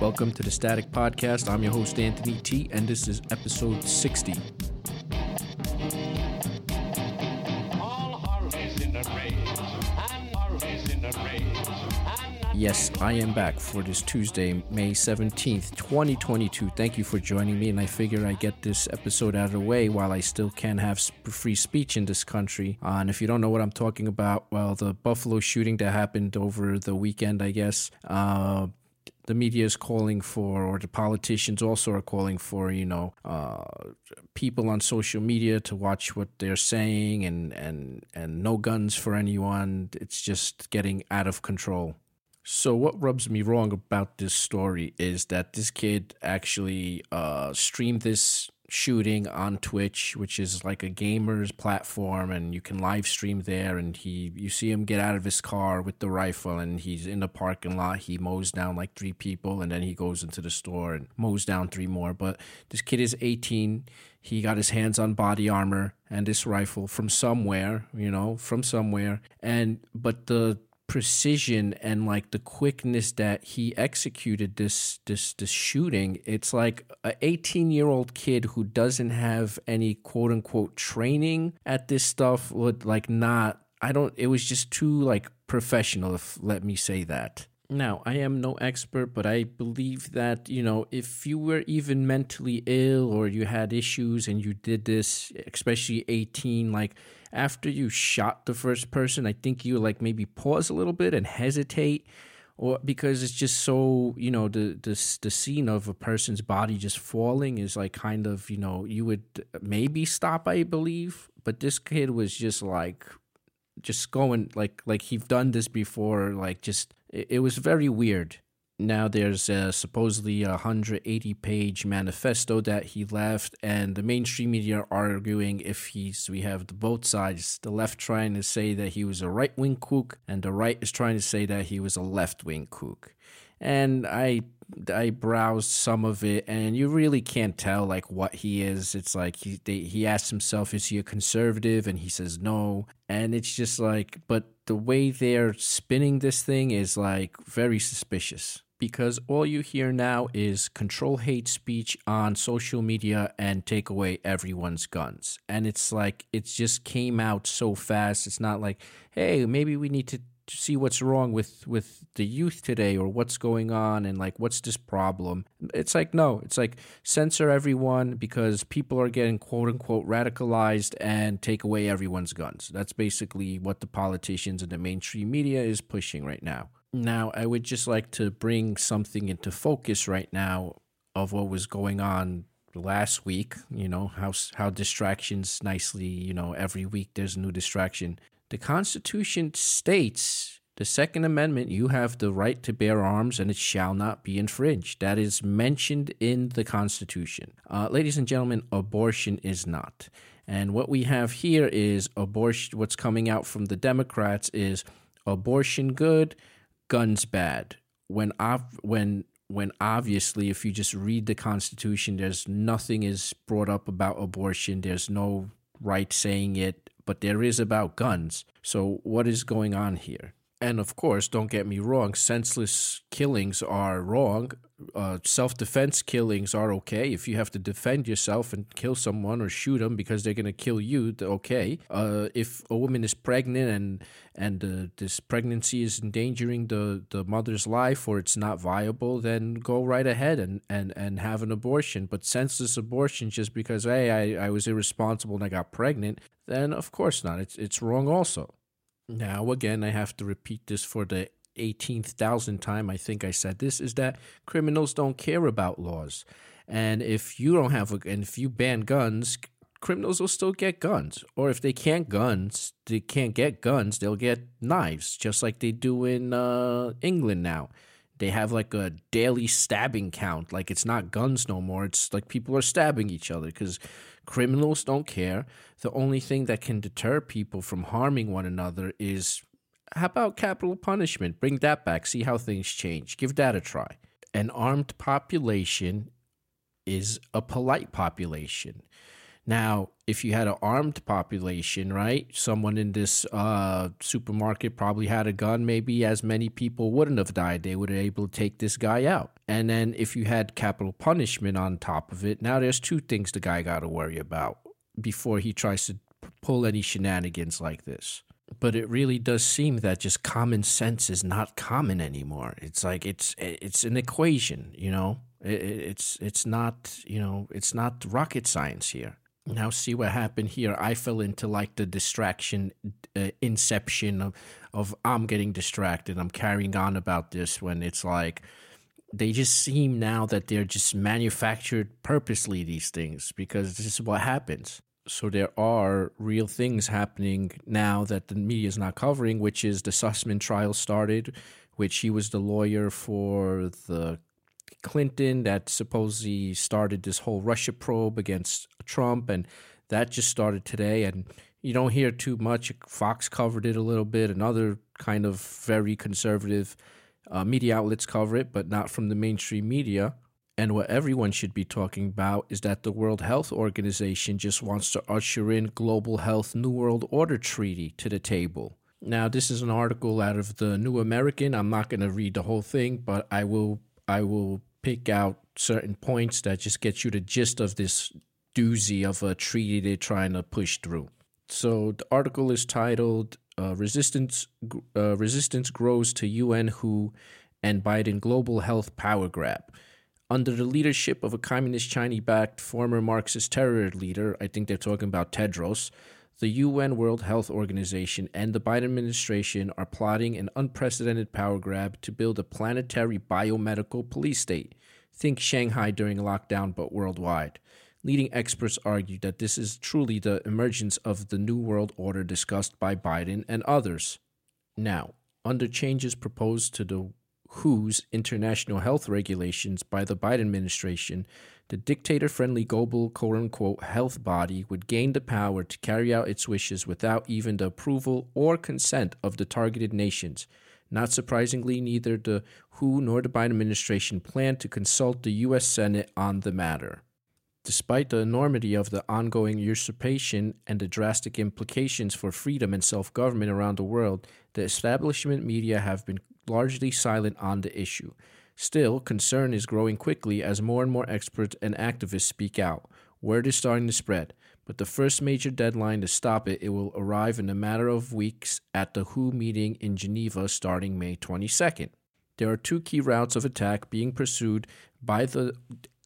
Welcome to the Static Podcast. I'm your host, Anthony T, and this is episode 60. Yes, I am back for this Tuesday, May 17th, 2022. Thank you for joining me, and I figure I get this episode out of the way while I still can have free speech in this country. Uh, and if you don't know what I'm talking about, well, the Buffalo shooting that happened over the weekend, I guess, uh, the media is calling for, or the politicians also are calling for, you know, uh, people on social media to watch what they're saying and, and, and no guns for anyone. It's just getting out of control. So what rubs me wrong about this story is that this kid actually uh, streamed this shooting on Twitch, which is like a gamer's platform, and you can live stream there. And he, you see him get out of his car with the rifle, and he's in the parking lot. He mows down like three people, and then he goes into the store and mows down three more. But this kid is 18. He got his hands on body armor and this rifle from somewhere, you know, from somewhere. And but the precision and like the quickness that he executed this this this shooting it's like a 18 year old kid who doesn't have any quote unquote training at this stuff would like not i don't it was just too like professional if let me say that now, I am no expert, but I believe that, you know, if you were even mentally ill or you had issues and you did this, especially 18, like after you shot the first person, I think you like maybe pause a little bit and hesitate or because it's just so, you know, the the the scene of a person's body just falling is like kind of, you know, you would maybe stop, I believe, but this kid was just like just going like like he's done this before like just it, was very weird. Now there's a supposedly a 180 page manifesto that he left and the mainstream media are arguing if he's we have the both sides. The left trying to say that he was a right-wing kook and the right is trying to say that he was a left-wing kook. And i I browsed some of it, and you really can't tell like what he is. It's like he they, he asks himself, "Is he a conservative?" and he says no, and it's just like, but the way they're spinning this thing is like very suspicious because all you hear now is control hate speech on social media and take away everyone's guns. And it's like it just came out so fast. It's not like, hey, maybe we need to to see what's wrong with with the youth today or what's going on and like what's this problem? It's like no it's like censor everyone because people are getting quote unquote radicalized and take away everyone's guns. That's basically what the politicians and the mainstream media is pushing right now. Now i would just like to bring something into focus right now of what was going on last week you know how how distractions nicely you know every week there's a new distraction the Constitution states the Second Amendment, you have the right to bear arms and it shall not be infringed. That is mentioned in the Constitution. Uh, ladies and gentlemen, abortion is not. And what we have here is abortion, what's coming out from the Democrats is abortion good, guns bad. When, when when obviously if you just read the constitution there's nothing is brought up about abortion there's no right saying it but there is about guns. So, what is going on here? And of course, don't get me wrong, senseless killings are wrong. Uh, Self defense killings are okay. If you have to defend yourself and kill someone or shoot them because they're going to kill you, okay. Uh, if a woman is pregnant and and uh, this pregnancy is endangering the, the mother's life or it's not viable, then go right ahead and, and, and have an abortion. But senseless abortion just because, hey, I, I was irresponsible and I got pregnant, then of course not. It's, it's wrong also. Now, again, I have to repeat this for the 18th thousand time. I think I said this is that criminals don't care about laws. And if you don't have a, and if you ban guns, criminals will still get guns. Or if they can't guns, they can't get guns, they'll get knives, just like they do in uh, England now. They have like a daily stabbing count. Like it's not guns no more. It's like people are stabbing each other because criminals don't care. The only thing that can deter people from harming one another is how about capital punishment? Bring that back. See how things change. Give that a try. An armed population is a polite population. Now, if you had an armed population, right? Someone in this uh, supermarket probably had a gun. Maybe as many people wouldn't have died. They would have able to take this guy out. And then if you had capital punishment on top of it, now there's two things the guy got to worry about before he tries to pull any shenanigans like this. But it really does seem that just common sense is not common anymore. It's like it's it's an equation, you know. It's it's not you know it's not rocket science here now see what happened here. I fell into like the distraction uh, inception of, of i'm getting distracted. I'm carrying on about this when it's like they just seem now that they're just manufactured purposely these things because this is what happens. So there are real things happening now that the media is not covering which is the Sussmann trial started which he was the lawyer for the Clinton that supposedly started this whole Russia probe against Trump, and that just started today. And you don't hear too much. Fox covered it a little bit, and other kind of very conservative uh, media outlets cover it, but not from the mainstream media. And what everyone should be talking about is that the World Health Organization just wants to usher in Global Health New World Order Treaty to the table. Now, this is an article out of the New American. I'm not going to read the whole thing, but I will I will pick out certain points that just get you the gist of this doozy of a treaty they're trying to push through. So the article is titled uh, "Resistance uh, Resistance Grows to UN WHO and Biden Global Health Power Grab." Under the leadership of a communist Chinese-backed former Marxist terror leader, I think they're talking about Tedros, the UN World Health Organization and the Biden administration are plotting an unprecedented power grab to build a planetary biomedical police state. Think Shanghai during lockdown, but worldwide. Leading experts argue that this is truly the emergence of the New World Order discussed by Biden and others. Now, under changes proposed to the WHO's international health regulations by the Biden administration, the dictator friendly global quote unquote health body would gain the power to carry out its wishes without even the approval or consent of the targeted nations. Not surprisingly, neither the WHO nor the Biden administration plan to consult the U.S. Senate on the matter. Despite the enormity of the ongoing usurpation and the drastic implications for freedom and self government around the world, the establishment media have been largely silent on the issue. Still, concern is growing quickly as more and more experts and activists speak out. Word is starting to spread, but the first major deadline to stop it, it will arrive in a matter of weeks at the WHO meeting in Geneva starting May 22nd. There are two key routes of attack being pursued by the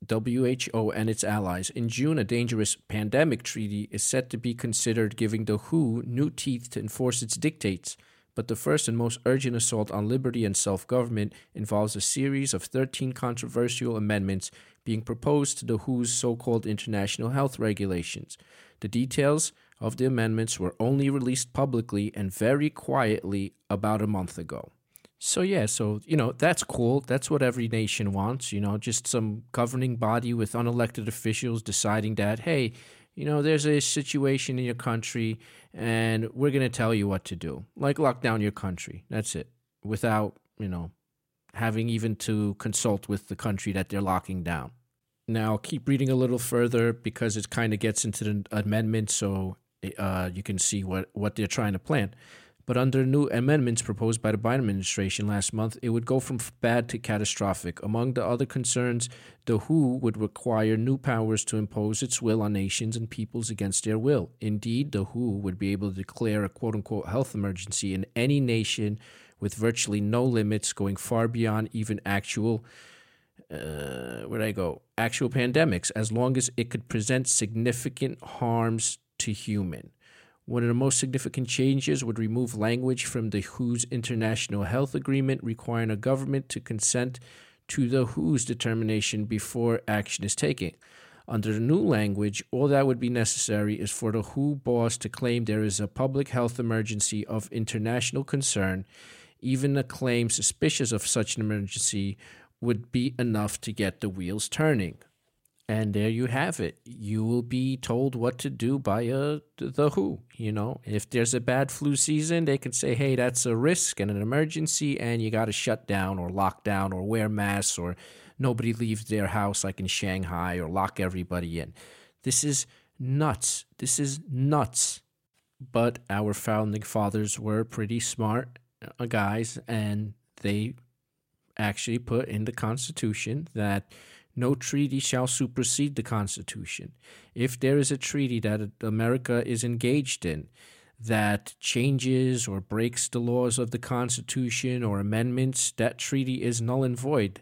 WHO and its allies. In June, a dangerous pandemic treaty is set to be considered, giving the WHO new teeth to enforce its dictates. But the first and most urgent assault on liberty and self government involves a series of 13 controversial amendments being proposed to the WHO's so called international health regulations. The details of the amendments were only released publicly and very quietly about a month ago. So, yeah, so, you know, that's cool. That's what every nation wants, you know, just some governing body with unelected officials deciding that, hey, you know, there's a situation in your country and we're to tell you what to do. Like lock down your country. That's it. Without, you know, having even to consult with the country that they're locking down. Now, keep reading a little further because it kind of gets into the amendment so uh, you can see what, what they're trying to plan. But under new amendments proposed by the Biden administration last month, it would go from bad to catastrophic. Among the other concerns, the WHO would require new powers to impose its will on nations and peoples against their will. Indeed, the WHO would be able to declare a quote unquote health emergency in any nation with virtually no limits, going far beyond even actual. Uh, where'd I go? Actual pandemics, as long as it could present significant harms to human. One of the most significant changes would remove language from the WHO's International Health Agreement requiring a government to consent to the WHO's determination before action is taken. Under the new language, all that would be necessary is for the WHO boss to claim there is a public health emergency of international concern. Even a claim suspicious of such an emergency would be enough to get the wheels turning. And there you have it. You will be told what to do by uh, the WHO. You know, if there's a bad flu season, they can say, hey, that's a risk and an emergency, and you got to shut down or lock down or wear masks or nobody leaves their house like in Shanghai or lock everybody in. This is nuts. This is nuts. But our founding fathers were pretty smart uh, guys, and they actually put in the Constitution that no treaty shall supersede the Constitution. If there is a treaty that America is engaged in that changes or breaks the laws of the Constitution or amendments, that treaty is null and void.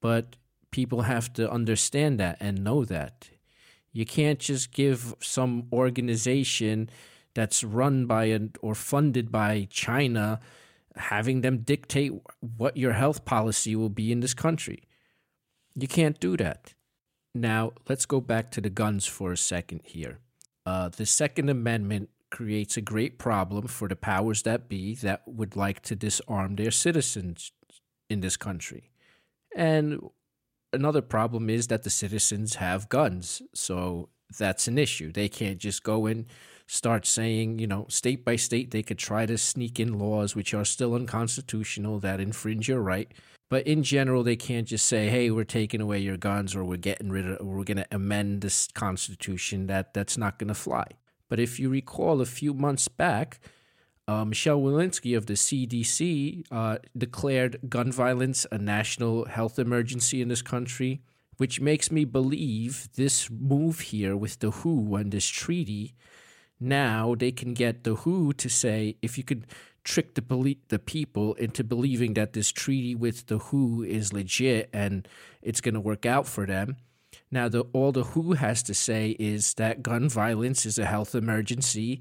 But people have to understand that and know that. You can't just give some organization that's run by an, or funded by China having them dictate what your health policy will be in this country. You can't do that. Now, let's go back to the guns for a second here. Uh, the Second Amendment creates a great problem for the powers that be that would like to disarm their citizens in this country. And another problem is that the citizens have guns. So that's an issue. They can't just go and start saying, you know, state by state, they could try to sneak in laws which are still unconstitutional that infringe your right. But in general, they can't just say, "Hey, we're taking away your guns, or we're getting rid of, we're going to amend this constitution." That that's not going to fly. But if you recall, a few months back, uh, Michelle Walensky of the CDC uh, declared gun violence a national health emergency in this country, which makes me believe this move here with the WHO and this treaty now they can get the WHO to say if you could trick the belie- the people into believing that this treaty with the WHO is legit and it's going to work out for them. Now, the, all the WHO has to say is that gun violence is a health emergency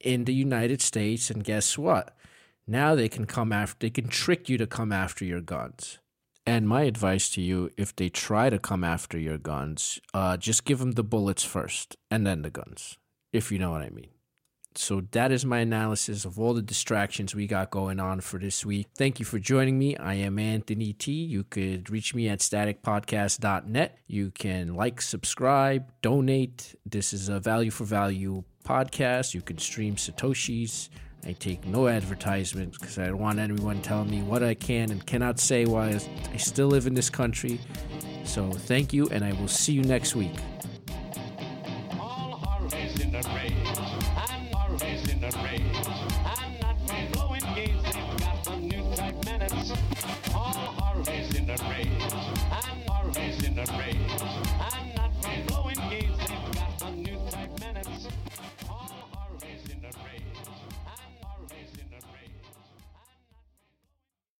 in the United States, and guess what? Now they can come after, they can trick you to come after your guns. And my advice to you, if they try to come after your guns, uh, just give them the bullets first and then the guns if you know what I mean. So that is my analysis of all the distractions we got going on for this week. Thank you for joining me. I am Anthony T. You could reach me at staticpodcast.net. You can like, subscribe, donate. This is a value for value podcast. You can stream Satoshis. I take no advertisements because I don't want anyone telling me what I can and cannot say while I still live in this country. So thank you, and I will see you next week. In the rain.